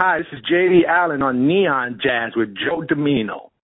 Hi, this is JD Allen on Neon Jazz with Joe Domino.